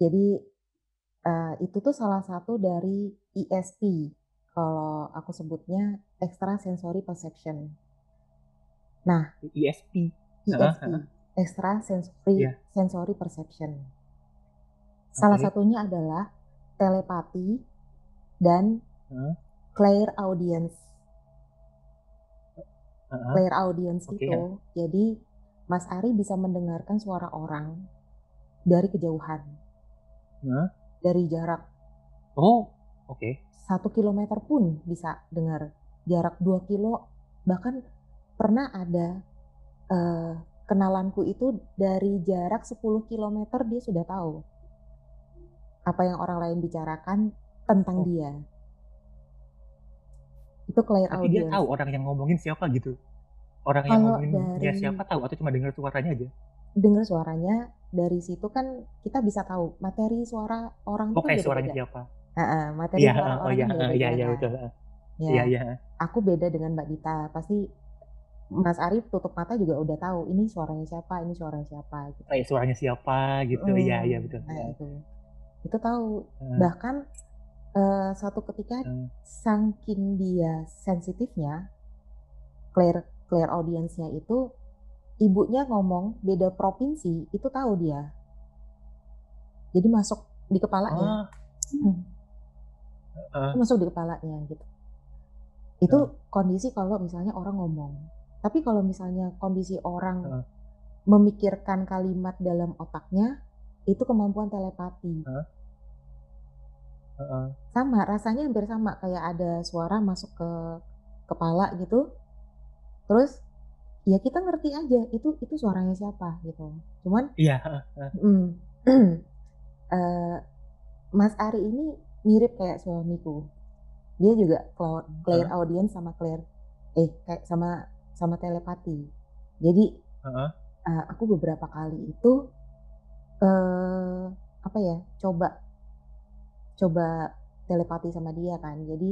Jadi, eee, itu tuh salah satu dari ESP, kalau aku sebutnya extra sensory perception. Nah ESP? ESP, heeh. extra sensory Iya. sensory perception. Salah Oke. satunya adalah telepati dan Heeh. clairaudience. Heeh. Clairaudience Oke, itu, heeh. jadi Mas Ari bisa mendengarkan suara orang dari kejauhan. Dari jarak Oh, oke. 1 kilometer pun bisa dengar, jarak 2 kilo, bahkan pernah ada, eee, kenalanku itu dari jarak 10 kilometer dia sudah tahu. Apa yang orang lain bicarakan tentang Oh. dia. Itu Tapi dia tahu orang yang ngomongin siapa gitu? Orang yang Kalau ngomongin dia dari siapa tahu atau cuma denger suaranya aja? Dengar suaranya, dari situ kan kita bisa tahu materi suara orang Oh, itu kan kayak suaranya siapa? Heeh, materi Iya, suara. Oh orang iya, kan heeh, iya beda-beda iya, kan. betul. Ya, Iya iya, aku beda dengan Mbak Dita, pasti Mas Ari tutup mata juga udah tahu, ini suaranya siapa ini suaranya siapa, gitu. Kayak suaranya siapa gitu, iya iya, Mhm, betul, nah itu. Itu tahu, Heeh. bahkan, eee, suatu ketika Heeh. saking dia sensitifnya, clair clairaudience-nya itu, ibunya ngomong beda provinsi, itu tahu dia. Jadi masuk di kepalanya. Oh. Mhm. Heeh. Masuk di kepalanya gitu. Itu Heeh. kondisi kalau misalnya orang ngomong. Tapi kalau misalnya kondisi orang Heeh. memikirkan kalimat dalam otaknya, itu kemampuan telepati. Heeh. Sama, rasanya hampir sama, kayak ada suara masuk ke kepala gitu, terus ya kita ngerti aja itu itu suaranya siapa gitu. Cuman Iya, mhm, eee, Mas Ari ini mirip kayak suamiku. Dia juga Mmm, heeh. clairaudience sama clair eh, kayak sama sama telepati. Jadi, Heeh. eee, aku beberapa kali itu, eee, apa ya, coba coba telepati sama dia kan. Jadi,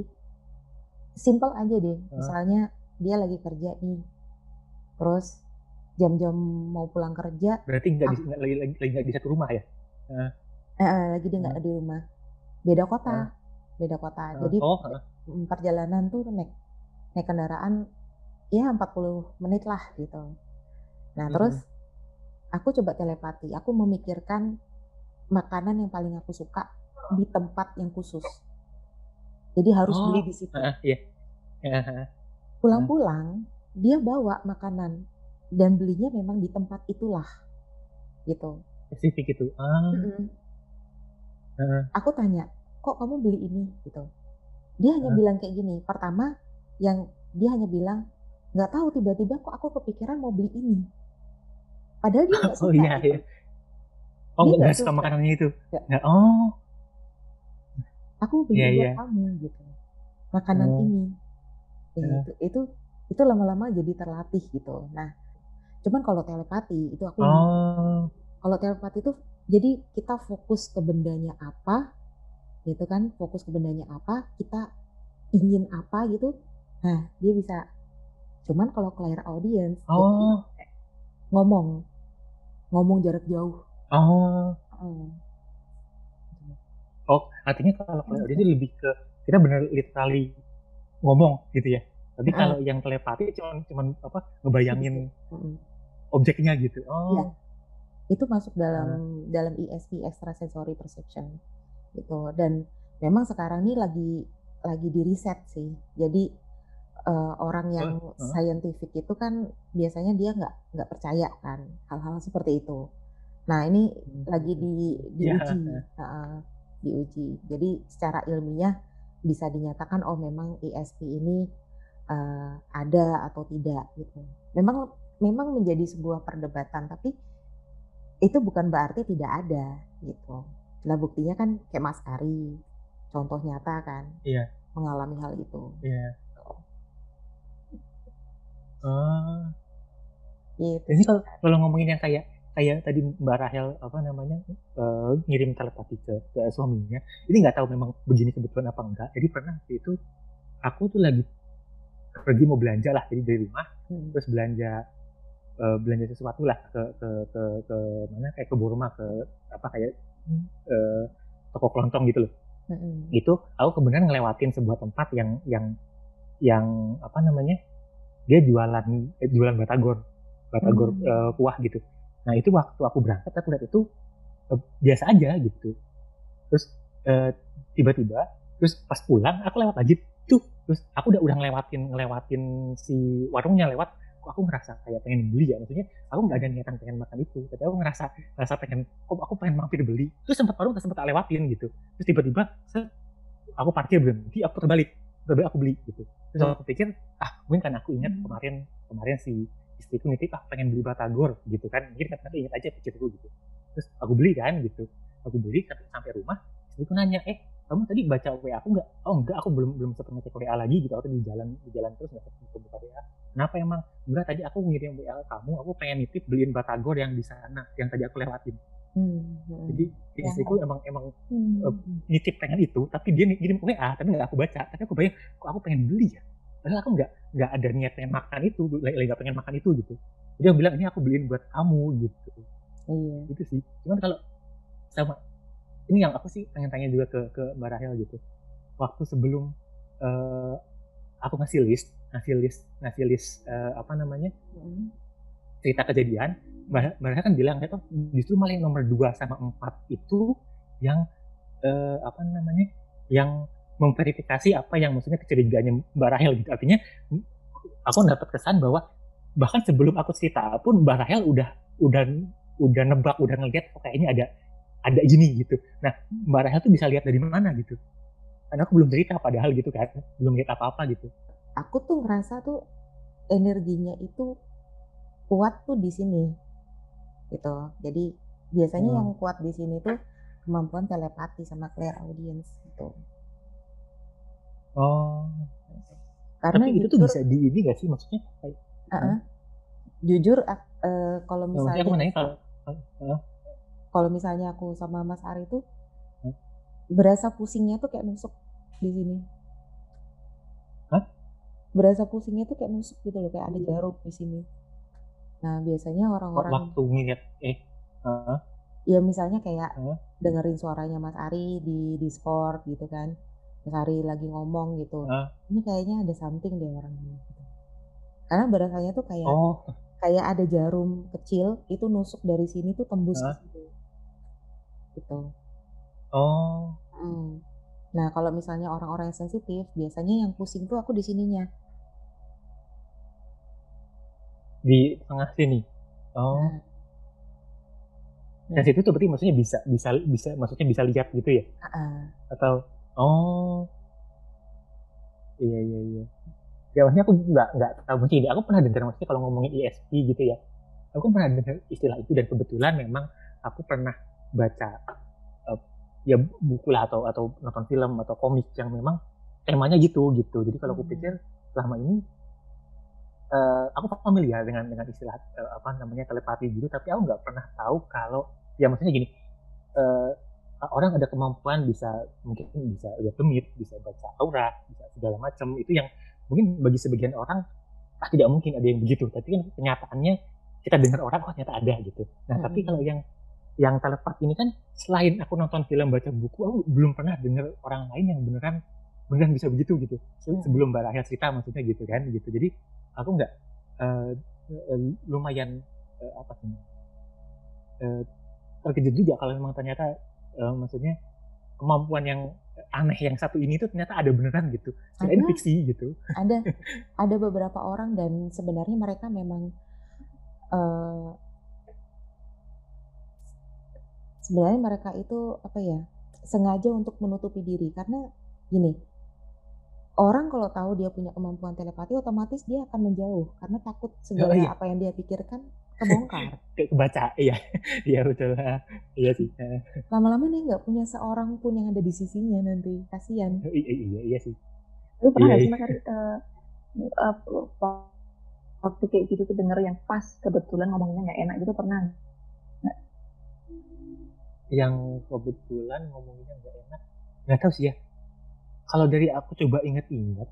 simpel aja deh, Heeh. misalnya dia lagi kerja nih, terus jam-jam mau pulang kerja, Berarti nggak di nggak lagi lagi lagi nggak di satu rumah ya? Heeh, lagi dia nggak di rumah. Beda kota beda kota. Heeh. Jadi, Oh, mhm, perjalanan tuh naik naik kendaraan ya 40 menit lah gitu. Nah terus, Mhm. aku coba telepati, aku memikirkan makanan yang paling aku suka di tempat yang khusus. Jadi harus beli Oh, di situ. heeh, iya. Heeh heeh. Heeh. Dia bawa makanan dan belinya memang di tempat itulah, gitu. Spesifik itu? Ah. Mhm. Heeh. Aku tanya, "Kok kamu beli ini?" Gitu. Dia hanya Heeh. bilang kayak gini, pertama yang dia hanya bilang, "Nggak tahu tiba-tiba kok aku kepikiran mau beli ini." Padahal dia nggak Oh, suka iya gitu. iya. Oh, Dia nggak suka suka. makanannya itu? Oh. "Aku Iya beli buat iya. kamu," gitu, "makanan Oh. ini." Ya itu itu itu lama-lama jadi terlatih gitu. Nah, cuman kalau telepati itu aku Oh. kalau telepati itu jadi kita fokus ke bendanya apa, gitu kan, fokus ke bendanya apa, kita ingin apa gitu, nah dia bisa. Cuman kalau clairaudience jadi Oh. ngomong, ngomong jarak jauh. Oh. Gitu. Oh, artinya kalau clairaudience itu lebih ke kita bener literally ngomong gitu ya? Tapi kalau yang telepati cuman cuman apa, ngebayangin objeknya gitu? Iya. Oh. Itu masuk dalam Heeh. dalam ESP, extra sensory perception, gitu. Dan memang sekarang ini lagi lagi di-riset sih. Jadi, eee, orang yang heeh. scientific itu kan biasanya dia nggak nggak percaya kan hal-hal seperti itu. Nah ini lagi Mmm. di Iya, diuji heeh, diuji. Jadi secara ilmiah bisa dinyatakan, oh memang ESP ini, eee, ada atau tidak gitu. Memang memang menjadi sebuah perdebatan, tapi itu bukan berarti tidak ada gitu. Lah buktinya kan kayak Mas Ari, contoh nyata kan, Iya. mengalami hal itu. Iya. Oh. Gitu Ini kalau Kak. kalau ngomongin yang kayak kayak tadi Mbak Rahel, apa namanya, eee, ngirim telepati ke ke suaminya, ini nggak tahu memang begini kebetulan apa enggak. Jadi pernah waktu itu, aku tuh lagi pergi mau belanja lah, jadi dari rumah, Mhm. terus belanja uh, belanja sesuatu lah ke ke ke ke mana kayak ke Burma ke apa kayak uh, toko kelontong gitu loh mm-hmm. itu aku kebenaran ngelewatin sebuah tempat yang yang yang apa namanya dia jualan eh, jualan batagor batagor mm-hmm. uh, kuah gitu nah itu waktu aku berangkat aku lihat itu uh, biasa aja gitu terus uh, tiba-tiba terus pas pulang aku lewat lagi tuh terus aku udah udah ngelewatin ngelewatin si warungnya lewat kok aku ngerasa kayak pengen beli ya? Maksudnya aku nggak ada niatan pengen makan itu tapi aku ngerasa ngerasa pengen kok aku pengen mampir beli? Terus sempat warung sempat tak lewatin gitu. Terus tiba-tiba aku parkir berhenti aku terbalik. Terbalik aku beli gitu. Terus aku pikir ah mungkin kan aku ingat hmm. kemarin kemarin si istriku nitip ah pengen beli batagor gitu kan. Mungkin kan ingat aja pikirku gitu. Terus aku beli kan gitu. Aku beli sampai rumah istriku nanya eh kamu tadi baca WA aku nggak? Oh enggak, aku belum belum sempat ngecek WA lagi gitu. Aku di jalan di jalan terus nggak sempat buka WA. Kenapa emang? Enggak, tadi aku ngirim WA kamu, aku pengen nitip beliin batagor yang di sana, yang tadi aku lewatin. Hmm, hmm. Jadi ya. istriku emang emang hmm. uh, nitip pengen itu, tapi dia ngirim WA, tapi nggak aku baca. Tapi aku bayang, kok aku pengen beli ya? Padahal aku nggak nggak ada niat pengen makan itu, lagi nggak pengen makan itu gitu. Jadi aku bilang ini aku beliin buat kamu gitu. Iya. Gitu sih. Cuman kalau sama ini yang aku sih pengen tanya juga ke ke Mbak Rahel gitu waktu sebelum uh, aku ngasih list ngasih list ngasih list uh, apa namanya hmm. cerita kejadian Mbak, Mbak Rahel kan bilang itu justru malah yang nomor 2 sama 4 itu yang uh, apa namanya yang memverifikasi apa yang maksudnya kecurigaannya Mbak Rahel gitu artinya aku dapat kesan bahwa bahkan sebelum aku cerita pun Mbak Rahel udah udah udah nebak udah ngeliat kok kayaknya ada ada gini gitu. Nah, Mbak Rahel tuh bisa lihat dari mana gitu. Karena aku belum cerita padahal gitu kan, belum lihat apa-apa gitu. Aku tuh ngerasa tuh energinya itu kuat tuh di sini. Gitu. Jadi biasanya hmm. yang kuat di sini tuh kemampuan telepati sama clear audience gitu. Oh. Karena Tapi itu tuh bisa di ini gak sih maksudnya? Uh -uh. Jujur uh, kalau misalnya aku nanya kalau uh, kalau misalnya aku sama Mas Ari tuh hmm? berasa pusingnya tuh kayak nusuk di sini. Hah? Berasa pusingnya tuh kayak nusuk gitu loh, kayak ada jarum di sini. Nah, biasanya orang-orang waktu ngeliat eh uh, ya misalnya kayak uh, dengerin suaranya Mas Ari di Discord gitu kan. Mas Ari lagi ngomong gitu. Uh, ini kayaknya ada something deh orang ini gitu. Karena berasanya tuh kayak oh. kayak ada jarum kecil itu nusuk dari sini tuh tembus uh, ke gitu. Oh. Hmm. Nah, kalau misalnya orang-orang yang sensitif, biasanya yang pusing tuh aku di sininya. Di tengah sini. Oh. Nah. Yang situ tuh berarti maksudnya bisa bisa bisa maksudnya bisa lihat gitu ya? Uh -uh. Atau oh. Iya iya iya. Ya maksudnya aku nggak nggak tahu maksudnya aku pernah dengar maksudnya kalau ngomongin ISP gitu ya. Aku pernah dengar istilah itu dan kebetulan memang aku pernah baca uh, ya buku lah atau atau nonton film atau komik yang memang temanya gitu gitu. Jadi kalau aku hmm. pikir selama ini uh, aku familiar dengan dengan istilah uh, apa namanya telepati gitu. Tapi aku nggak pernah tahu kalau ya maksudnya gini uh, orang ada kemampuan bisa mungkin bisa lihat demit bisa baca aura bisa segala macam. Itu yang mungkin bagi sebagian orang ah tidak mungkin ada yang begitu. Tapi kan kenyataannya kita dengar orang oh ternyata ada gitu. Nah hmm. tapi kalau yang yang telepat ini kan selain aku nonton film baca buku aku belum pernah dengar orang lain yang beneran beneran bisa begitu gitu. Hmm. sebelum mbak Rahel cerita maksudnya gitu kan gitu. Jadi aku nggak uh, uh, lumayan uh, apa sih? Uh, terkejut juga kalau memang ternyata uh, maksudnya kemampuan yang aneh yang satu ini tuh ternyata ada beneran gitu. Ada. fiksi gitu. Ada. Ada beberapa orang dan sebenarnya mereka memang uh, sebenarnya mereka itu apa ya sengaja untuk menutupi diri. Karena gini orang kalau tahu dia punya kemampuan telepati otomatis dia akan menjauh. Karena takut segala oh, iya. apa yang dia pikirkan kebongkar. Kebaca iya. Iya betul. Iya sih lama-lama dia nggak punya seorang pun yang ada di sisinya nanti. Kasihan oh, iya, iya iya sih. Lu pernah nggak iya, sih uh, uh, waktu kayak gitu tuh denger yang pas kebetulan ngomongnya nggak enak gitu pernah yang kebetulan ngomonginnya nggak enak. Nggak tahu sih ya. Kalau dari aku coba inget-inget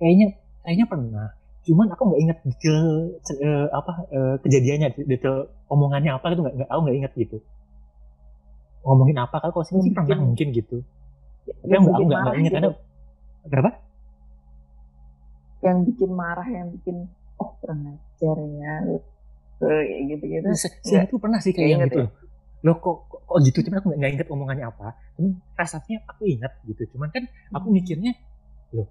kayaknya kayaknya pernah. Cuman aku nggak inget detail uh, apa uh, kejadiannya detail omongannya apa gitu nggak nggak aku nggak inget gitu. Ngomongin apa kalau sih sih pernah mungkin. gitu. Tapi nggak aku nggak inget gitu. karena berapa yang bikin marah yang bikin oh pernah ajar ya kayak gitu gitu saya itu pernah sih kayak yang gitu. ya? Loh kok, kok, kok gitu? Cuman aku nggak inget omongannya apa. Cuman rasanya aku ingat gitu. Cuman kan aku hmm. mikirnya loh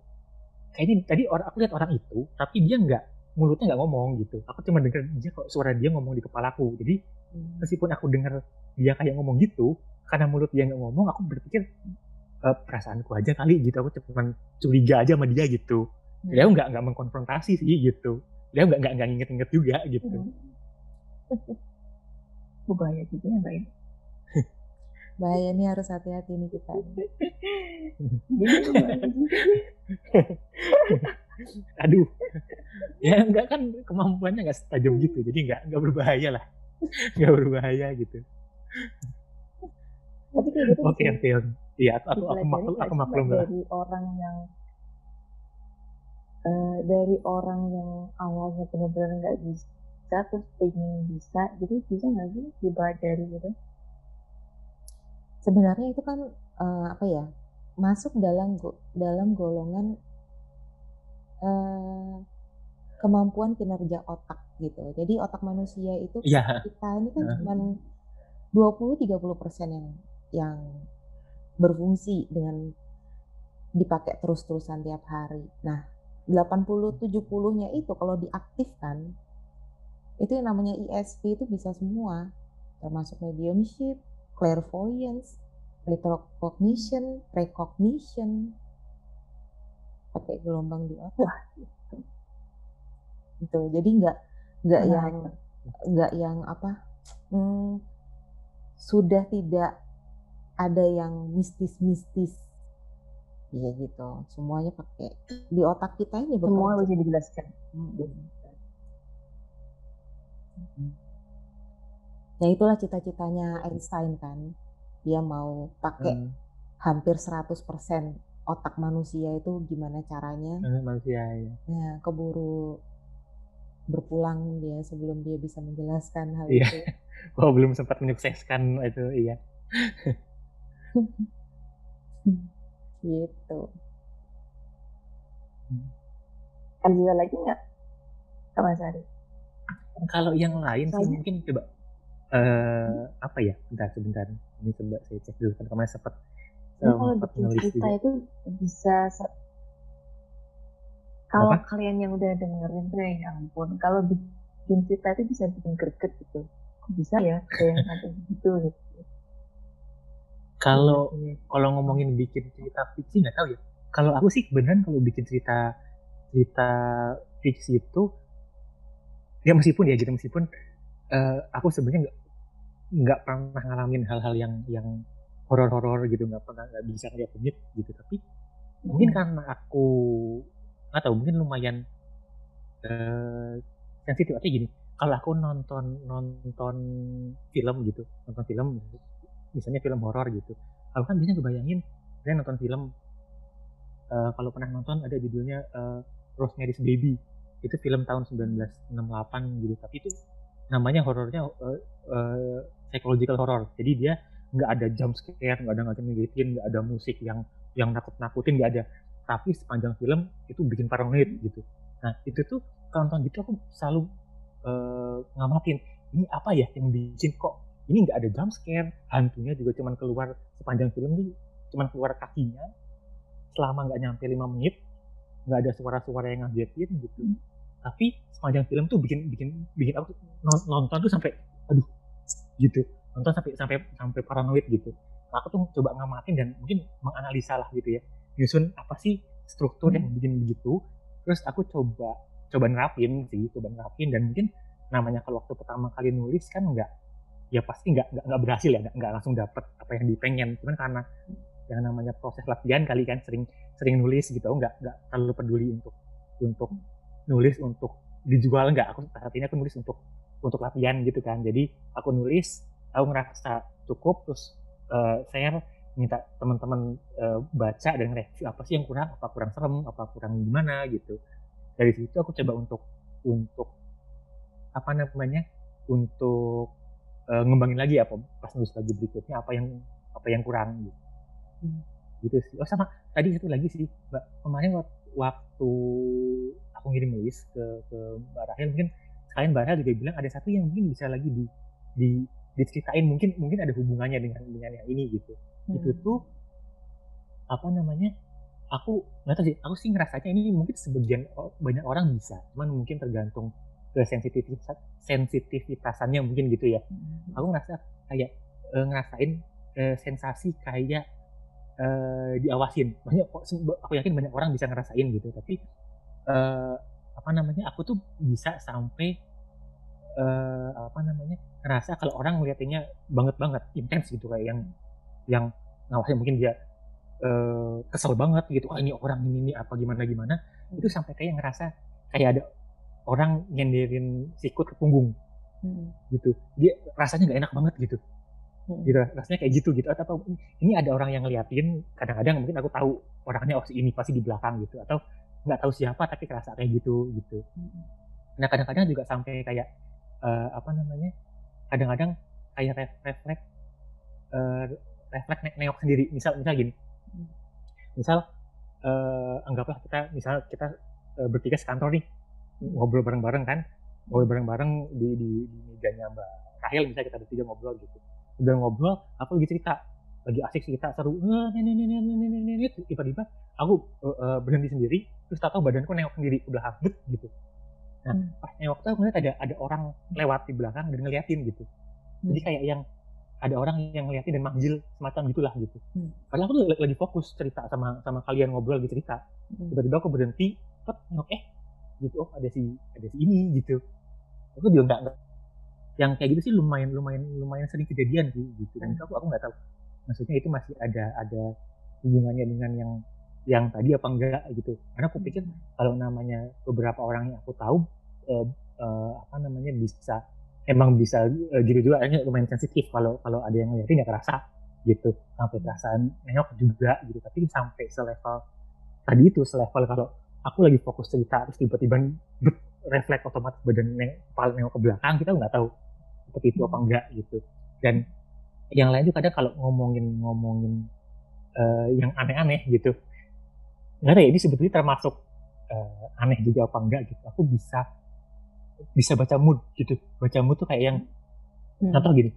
kayaknya tadi orang aku lihat orang itu tapi dia nggak mulutnya nggak ngomong gitu. Aku cuma dengar dia kok suara dia ngomong di kepalaku jadi hmm. meskipun aku dengar dia kayak ngomong gitu karena mulut dia nggak ngomong aku berpikir e, perasaanku aja kali gitu. Aku cuma curiga aja sama dia gitu. Hmm. dia nggak nggak mengkonfrontasi sih gitu. Dia nggak nggak nggak inget-inget juga gitu. Hmm. bahaya juga ya mbak ya bahaya nih harus hati-hati nih kita aduh. Ya enggak kan kemampuannya enggak setajam gitu jadi enggak enggak berbahaya lah. Enggak berbahaya gitu. Tapi kayak gitu oke oke iya aku aku aku maklum aku maklum dari orang yang uh, dari orang yang awalnya benar-benar nggak bisa terus pengen bisa jadi bisa nggak sih dari gitu sebenarnya itu kan uh, apa ya masuk dalam dalam golongan uh, kemampuan kinerja otak gitu. Jadi otak manusia itu yeah. kita ini kan uh. cuma 20-30 persen yang yang berfungsi dengan dipakai terus-terusan tiap hari. Nah, 80-70-nya itu kalau diaktifkan itu yang namanya ESP itu bisa semua. Termasuk mediumship, clairvoyance, retrocognition, precognition, pakai gelombang di otak. Itu jadi nggak nggak nah, yang nggak yang apa hmm, sudah tidak ada yang mistis-mistis. Ya gitu. Semuanya pakai di otak kita ini semua bisa dijelaskan. Hmm. Nah itulah cita-citanya Einstein kan. Dia mau pakai hmm. hampir 100% otak manusia itu gimana caranya. Manusia ya. Nah keburu berpulang dia sebelum dia bisa menjelaskan hal iya. itu. oh belum sempat menyukseskan itu iya. gitu. Ada lagi nggak? Mas Ari? Kalau yang lain sih mungkin coba uh, apa ya? Bentar sebentar. Ini coba saya cek dulu kan kemarin sempat kalau bikin cerita juga. itu bisa kalau apa? kalian yang udah dengerin tuh ya ampun kalau bikin cerita itu bisa bikin greget gitu kok bisa ya kayak gitu gitu kalau iya, iya. kalau ngomongin bikin cerita fiksi nggak tahu ya kalau aku sih beneran kalau bikin cerita cerita fiksi itu ya meskipun ya gitu. Meskipun uh, aku sebenarnya nggak nggak pernah ngalamin hal-hal yang yang horor-horor gitu. Nggak pernah nggak bisa ngeliat penyit gitu. Tapi hmm. mungkin karena aku atau mungkin lumayan uh, sensitif. Atau gini kalau aku nonton nonton film gitu nonton film misalnya film horor gitu aku kan biasanya kebayangin saya nonton film uh, kalau pernah nonton ada judulnya uh, Rosemary's Baby itu film tahun 1968 gitu tapi itu namanya horornya uh, uh, psychological horror. Jadi dia nggak ada jump scare nggak ada ngagetin nggak ada musik yang yang nakut nakutin nggak ada. Tapi sepanjang film itu bikin paranoid gitu. Nah itu tuh kalau nonton gitu aku selalu uh, ngamatin ini apa ya yang bikin kok ini nggak ada jump scare? Hantunya juga cuman keluar sepanjang film tuh cuman keluar kakinya selama nggak nyampe lima menit nggak ada suara-suara yang ngagetin gitu tapi sepanjang film tuh bikin bikin bikin aku nonton tuh sampai aduh gitu. Nonton sampai sampai sampai paranoid gitu. Nah, aku tuh coba ngamatin dan mungkin menganalisa lah gitu ya. Nyusun apa sih struktur yang bikin begitu. Terus aku coba coba nerapin sih coba nerapin dan mungkin namanya kalau waktu pertama kali nulis kan nggak ya pasti nggak nggak berhasil ya nggak langsung dapet apa yang dipengen. Cuman karena yang namanya proses latihan kali kan sering sering nulis gitu nggak nggak terlalu peduli untuk untuk nulis untuk dijual nggak? Aku saat ini aku nulis untuk untuk latihan gitu kan. Jadi aku nulis aku ngerasa cukup terus uh, saya minta teman-teman uh, baca dan review apa sih yang kurang apa kurang serem apa kurang gimana gitu. Dari situ aku coba untuk untuk apa namanya untuk uh, ngembangin lagi apa pas nulis lagi berikutnya apa yang apa yang kurang gitu. Hmm. gitu sih. Oh sama tadi satu lagi sih mbak. Kemarin waktu aku ngirim list ke ke mbak Rahel mungkin sekalian mbak Rahel juga bilang ada satu yang mungkin bisa lagi di di diceritain mungkin mungkin ada hubungannya dengan dengan yang ini gitu hmm. itu tuh apa namanya aku nggak tahu sih aku sih ngerasanya ini mungkin sebagian banyak orang bisa cuman mungkin tergantung ke sensitivitas sensitivitasannya mungkin gitu ya hmm. aku ngerasa kayak e, ngerasain e, sensasi kayak e, diawasin banyak aku yakin banyak orang bisa ngerasain gitu tapi e, apa namanya aku tuh bisa sampai e, apa namanya ngerasa kalau orang ngeliatinnya banget banget intens gitu kayak yang yang ngawasin mungkin dia uh, kesel banget gitu ah ini orang ini, ini apa gimana gimana hmm. itu sampai kayak ngerasa kayak ada orang nyenderin sikut ke punggung hmm. gitu dia rasanya nggak enak banget gitu hmm. gitu rasanya kayak gitu gitu atau ini ada orang yang ngeliatin kadang-kadang mungkin aku tahu orangnya oh ini pasti di belakang gitu atau nggak tahu siapa tapi kerasa kayak gitu gitu hmm. nah kadang-kadang juga sampai kayak uh, apa namanya kadang-kadang kayak refleks uh, refleks neok sendiri misal misal gini misal uh, anggaplah kita misal kita uh, bertiga sekantor nih ngobrol bareng-bareng kan ngobrol bareng-bareng di, di, di mejanya Mbak Rahel misalnya kita bertiga ngobrol gitu udah ngobrol aku lagi cerita lagi asik sih kita seru tiba-tiba aku uh, berhenti sendiri terus tahu badanku nengok sendiri ke belakang bet gitu nah hmm. pas nengok tuh ngeliat ada ada orang lewat di belakang dan ngeliatin gitu jadi kayak yang ada orang yang ngeliatin dan manggil semacam gitulah gitu. Hmm. Padahal aku lagi, lagi fokus cerita sama sama kalian ngobrol gitu cerita. Hmm. Tiba-tiba aku berhenti, pet, oke, eh, gitu, oh ada si ada si ini gitu. Aku juga nggak yang kayak gitu sih lumayan lumayan lumayan sering kejadian sih gitu. Dan itu aku aku nggak tahu. Maksudnya itu masih ada ada hubungannya dengan yang yang tadi apa enggak gitu. Karena aku pikir hmm. kalau namanya beberapa orang yang aku tahu eh, eh, apa namanya bisa emang bisa uh, gitu juga akhirnya lumayan sensitif kalau kalau ada yang ngeliatin ya kerasa gitu sampai perasaan nengok juga gitu tapi sampai selevel tadi itu selevel kalau aku lagi fokus cerita terus tiba-tiba refleks otomatis badan neng kepala nengok ke belakang kita nggak tahu seperti itu apa enggak gitu dan yang lain juga kadang kalau ngomongin ngomongin uh, yang aneh-aneh gitu nggak ada ya ini sebetulnya termasuk uh, aneh juga apa enggak gitu. Aku bisa bisa baca mood gitu. Baca mood tuh kayak yang hmm. contoh gini.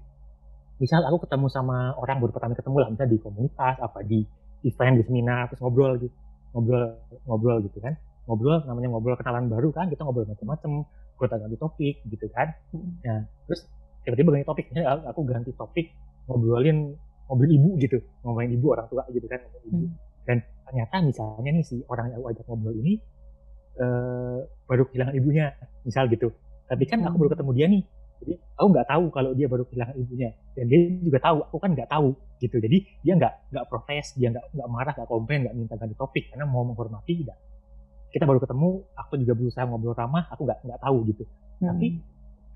Misal aku ketemu sama orang baru pertama ketemu lah misalnya di komunitas apa di event di seminar terus ngobrol gitu. Ngobrol ngobrol gitu kan. Ngobrol namanya ngobrol kenalan baru kan kita ngobrol macam-macam gue ganti topik gitu kan. Hmm. nah terus tiba-tiba ganti topik. Misalnya aku ganti topik ngobrolin mobil ibu gitu. Ngomongin ibu orang tua gitu kan ibu. Hmm. dan ternyata misalnya nih si orang yang aku ajak ngobrol ini uh, baru kehilangan ibunya misal gitu. Tapi kan aku baru hmm. ketemu dia nih. Jadi aku nggak tahu kalau dia baru kehilangan ibunya. Dan dia juga tahu aku kan nggak tahu gitu. Jadi dia nggak nggak protes dia nggak nggak marah nggak komplain nggak minta ganti topik. Karena mau menghormati tidak. Kita baru ketemu aku juga berusaha ngobrol ramah aku nggak nggak tahu gitu. Hmm. tapi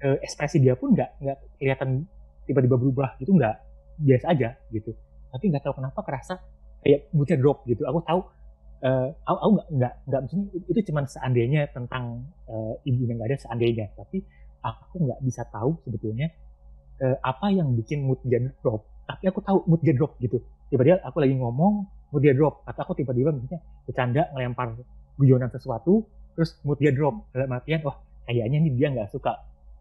eh, ekspresi dia pun nggak nggak kelihatan tiba-tiba berubah gitu. Nggak biasa aja gitu. Tapi nggak tahu kenapa kerasa kayak moodnya drop gitu. Aku tahu uh, aku, aku nggak nggak nggak maksudnya itu cuma seandainya tentang uh, ibu yang nggak ada seandainya. Tapi aku nggak bisa tahu sebetulnya uh, apa yang bikin mood dia drop. Tapi aku tahu mood dia drop gitu. Tiba-tiba aku lagi ngomong mood dia drop. Atau aku tiba-tiba misalnya bercanda ngelempar guyonan sesuatu terus mood dia drop. Dalam artian wah kayaknya nih dia nggak suka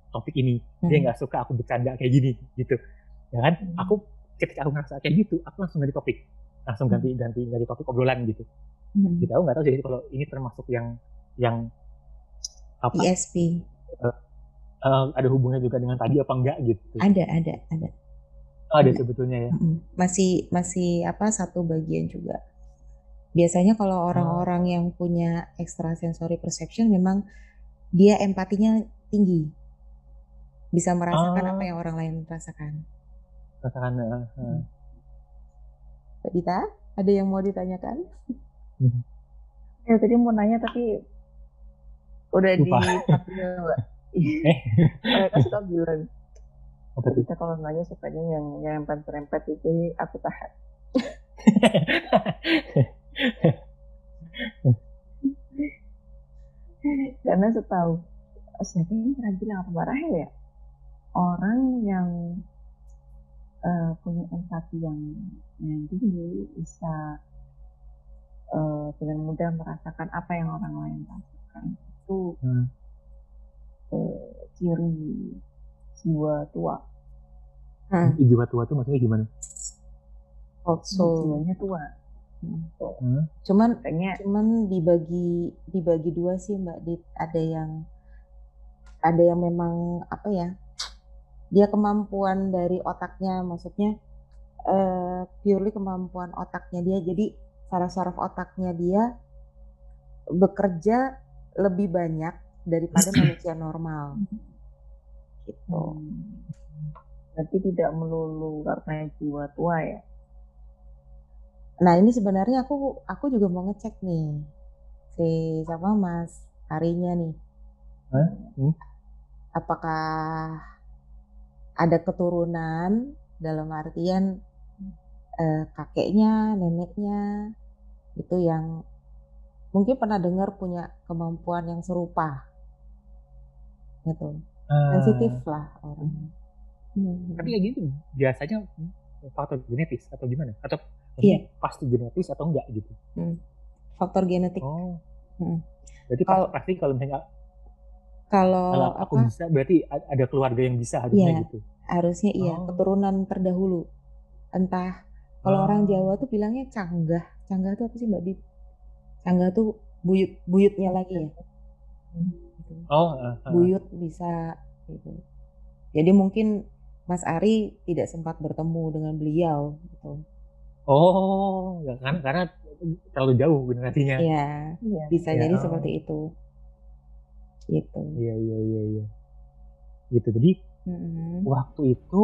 topik ini. Dia hmm. nggak suka aku bercanda kayak gini gitu. Ya kan? Hmm. aku ketika aku ngerasa kayak gitu aku langsung ganti topik langsung ganti hmm. ganti ganti topik obrolan gitu Hmm. Kita nggak tahu jadi kalau ini termasuk yang yang apa? ESP. Uh, uh, ada hubungannya juga dengan tadi apa enggak gitu? Ada, ada, ada. Oh, ada, ada sebetulnya ya. Masih masih apa satu bagian juga. Biasanya kalau oh. orang-orang oh. yang punya extrasensory perception memang dia empatinya tinggi. Bisa merasakan oh. apa yang orang lain rasakan. Rasakan. Uh, uh. Dita, ada yang mau ditanyakan? Mhm. Ya tadi mau nanya tapi udah di mbak. Eh. kasih tau bilang. Apa Kita kalau nanya sukanya yang yang rempet itu aku tahan. karena setahu siapa yang pernah bilang apa Mbak Rahel ya orang yang uh, punya empati yang yang tinggi bisa uh, dengan mudah merasakan apa yang orang lain rasakan itu hmm. uh, ciri jiwa tua. Hmm. Jiwa tua tuh maksudnya gimana? Oh, so jiwanya tua. Hmm. Cuman Kayaknya, cuman dibagi dibagi dua sih Mbak Dit. Ada yang ada yang memang apa ya? Dia kemampuan dari otaknya maksudnya uh, purely kemampuan otaknya dia. Jadi saraf-saraf otaknya dia bekerja lebih banyak daripada manusia normal. Gitu. Hmm. Berarti tidak melulu karena jiwa tua ya? Nah ini sebenarnya aku aku juga mau ngecek nih si siapa Mas harinya nih. Huh? Hmm? Apakah ada keturunan dalam artian eh, kakeknya, neneknya itu yang mungkin pernah dengar punya kemampuan yang serupa gitu uh, sensitif lah orang hmm. tapi kayak gitu biasanya faktor genetis atau gimana atau iya. pasti genetis atau enggak gitu hmm. faktor genetik oh hmm. berarti kalau pasti kalau misalnya kalau, kalau aku apa, bisa berarti ada keluarga yang bisa harusnya iya, gitu harusnya iya oh. keturunan terdahulu entah kalau oh. orang Jawa tuh bilangnya canggah Canggah tuh apa sih Mbak Dit? Canggah tuh buyut buyutnya lagi ya. Oh, uh, uh. buyut bisa gitu. Jadi mungkin Mas Ari tidak sempat bertemu dengan beliau gitu. Oh, ya kan karena terlalu jauh generasinya. Iya, ya. bisa ya. jadi seperti itu. Gitu. Iya, iya, iya, iya. Gitu. Jadi mm -hmm. waktu itu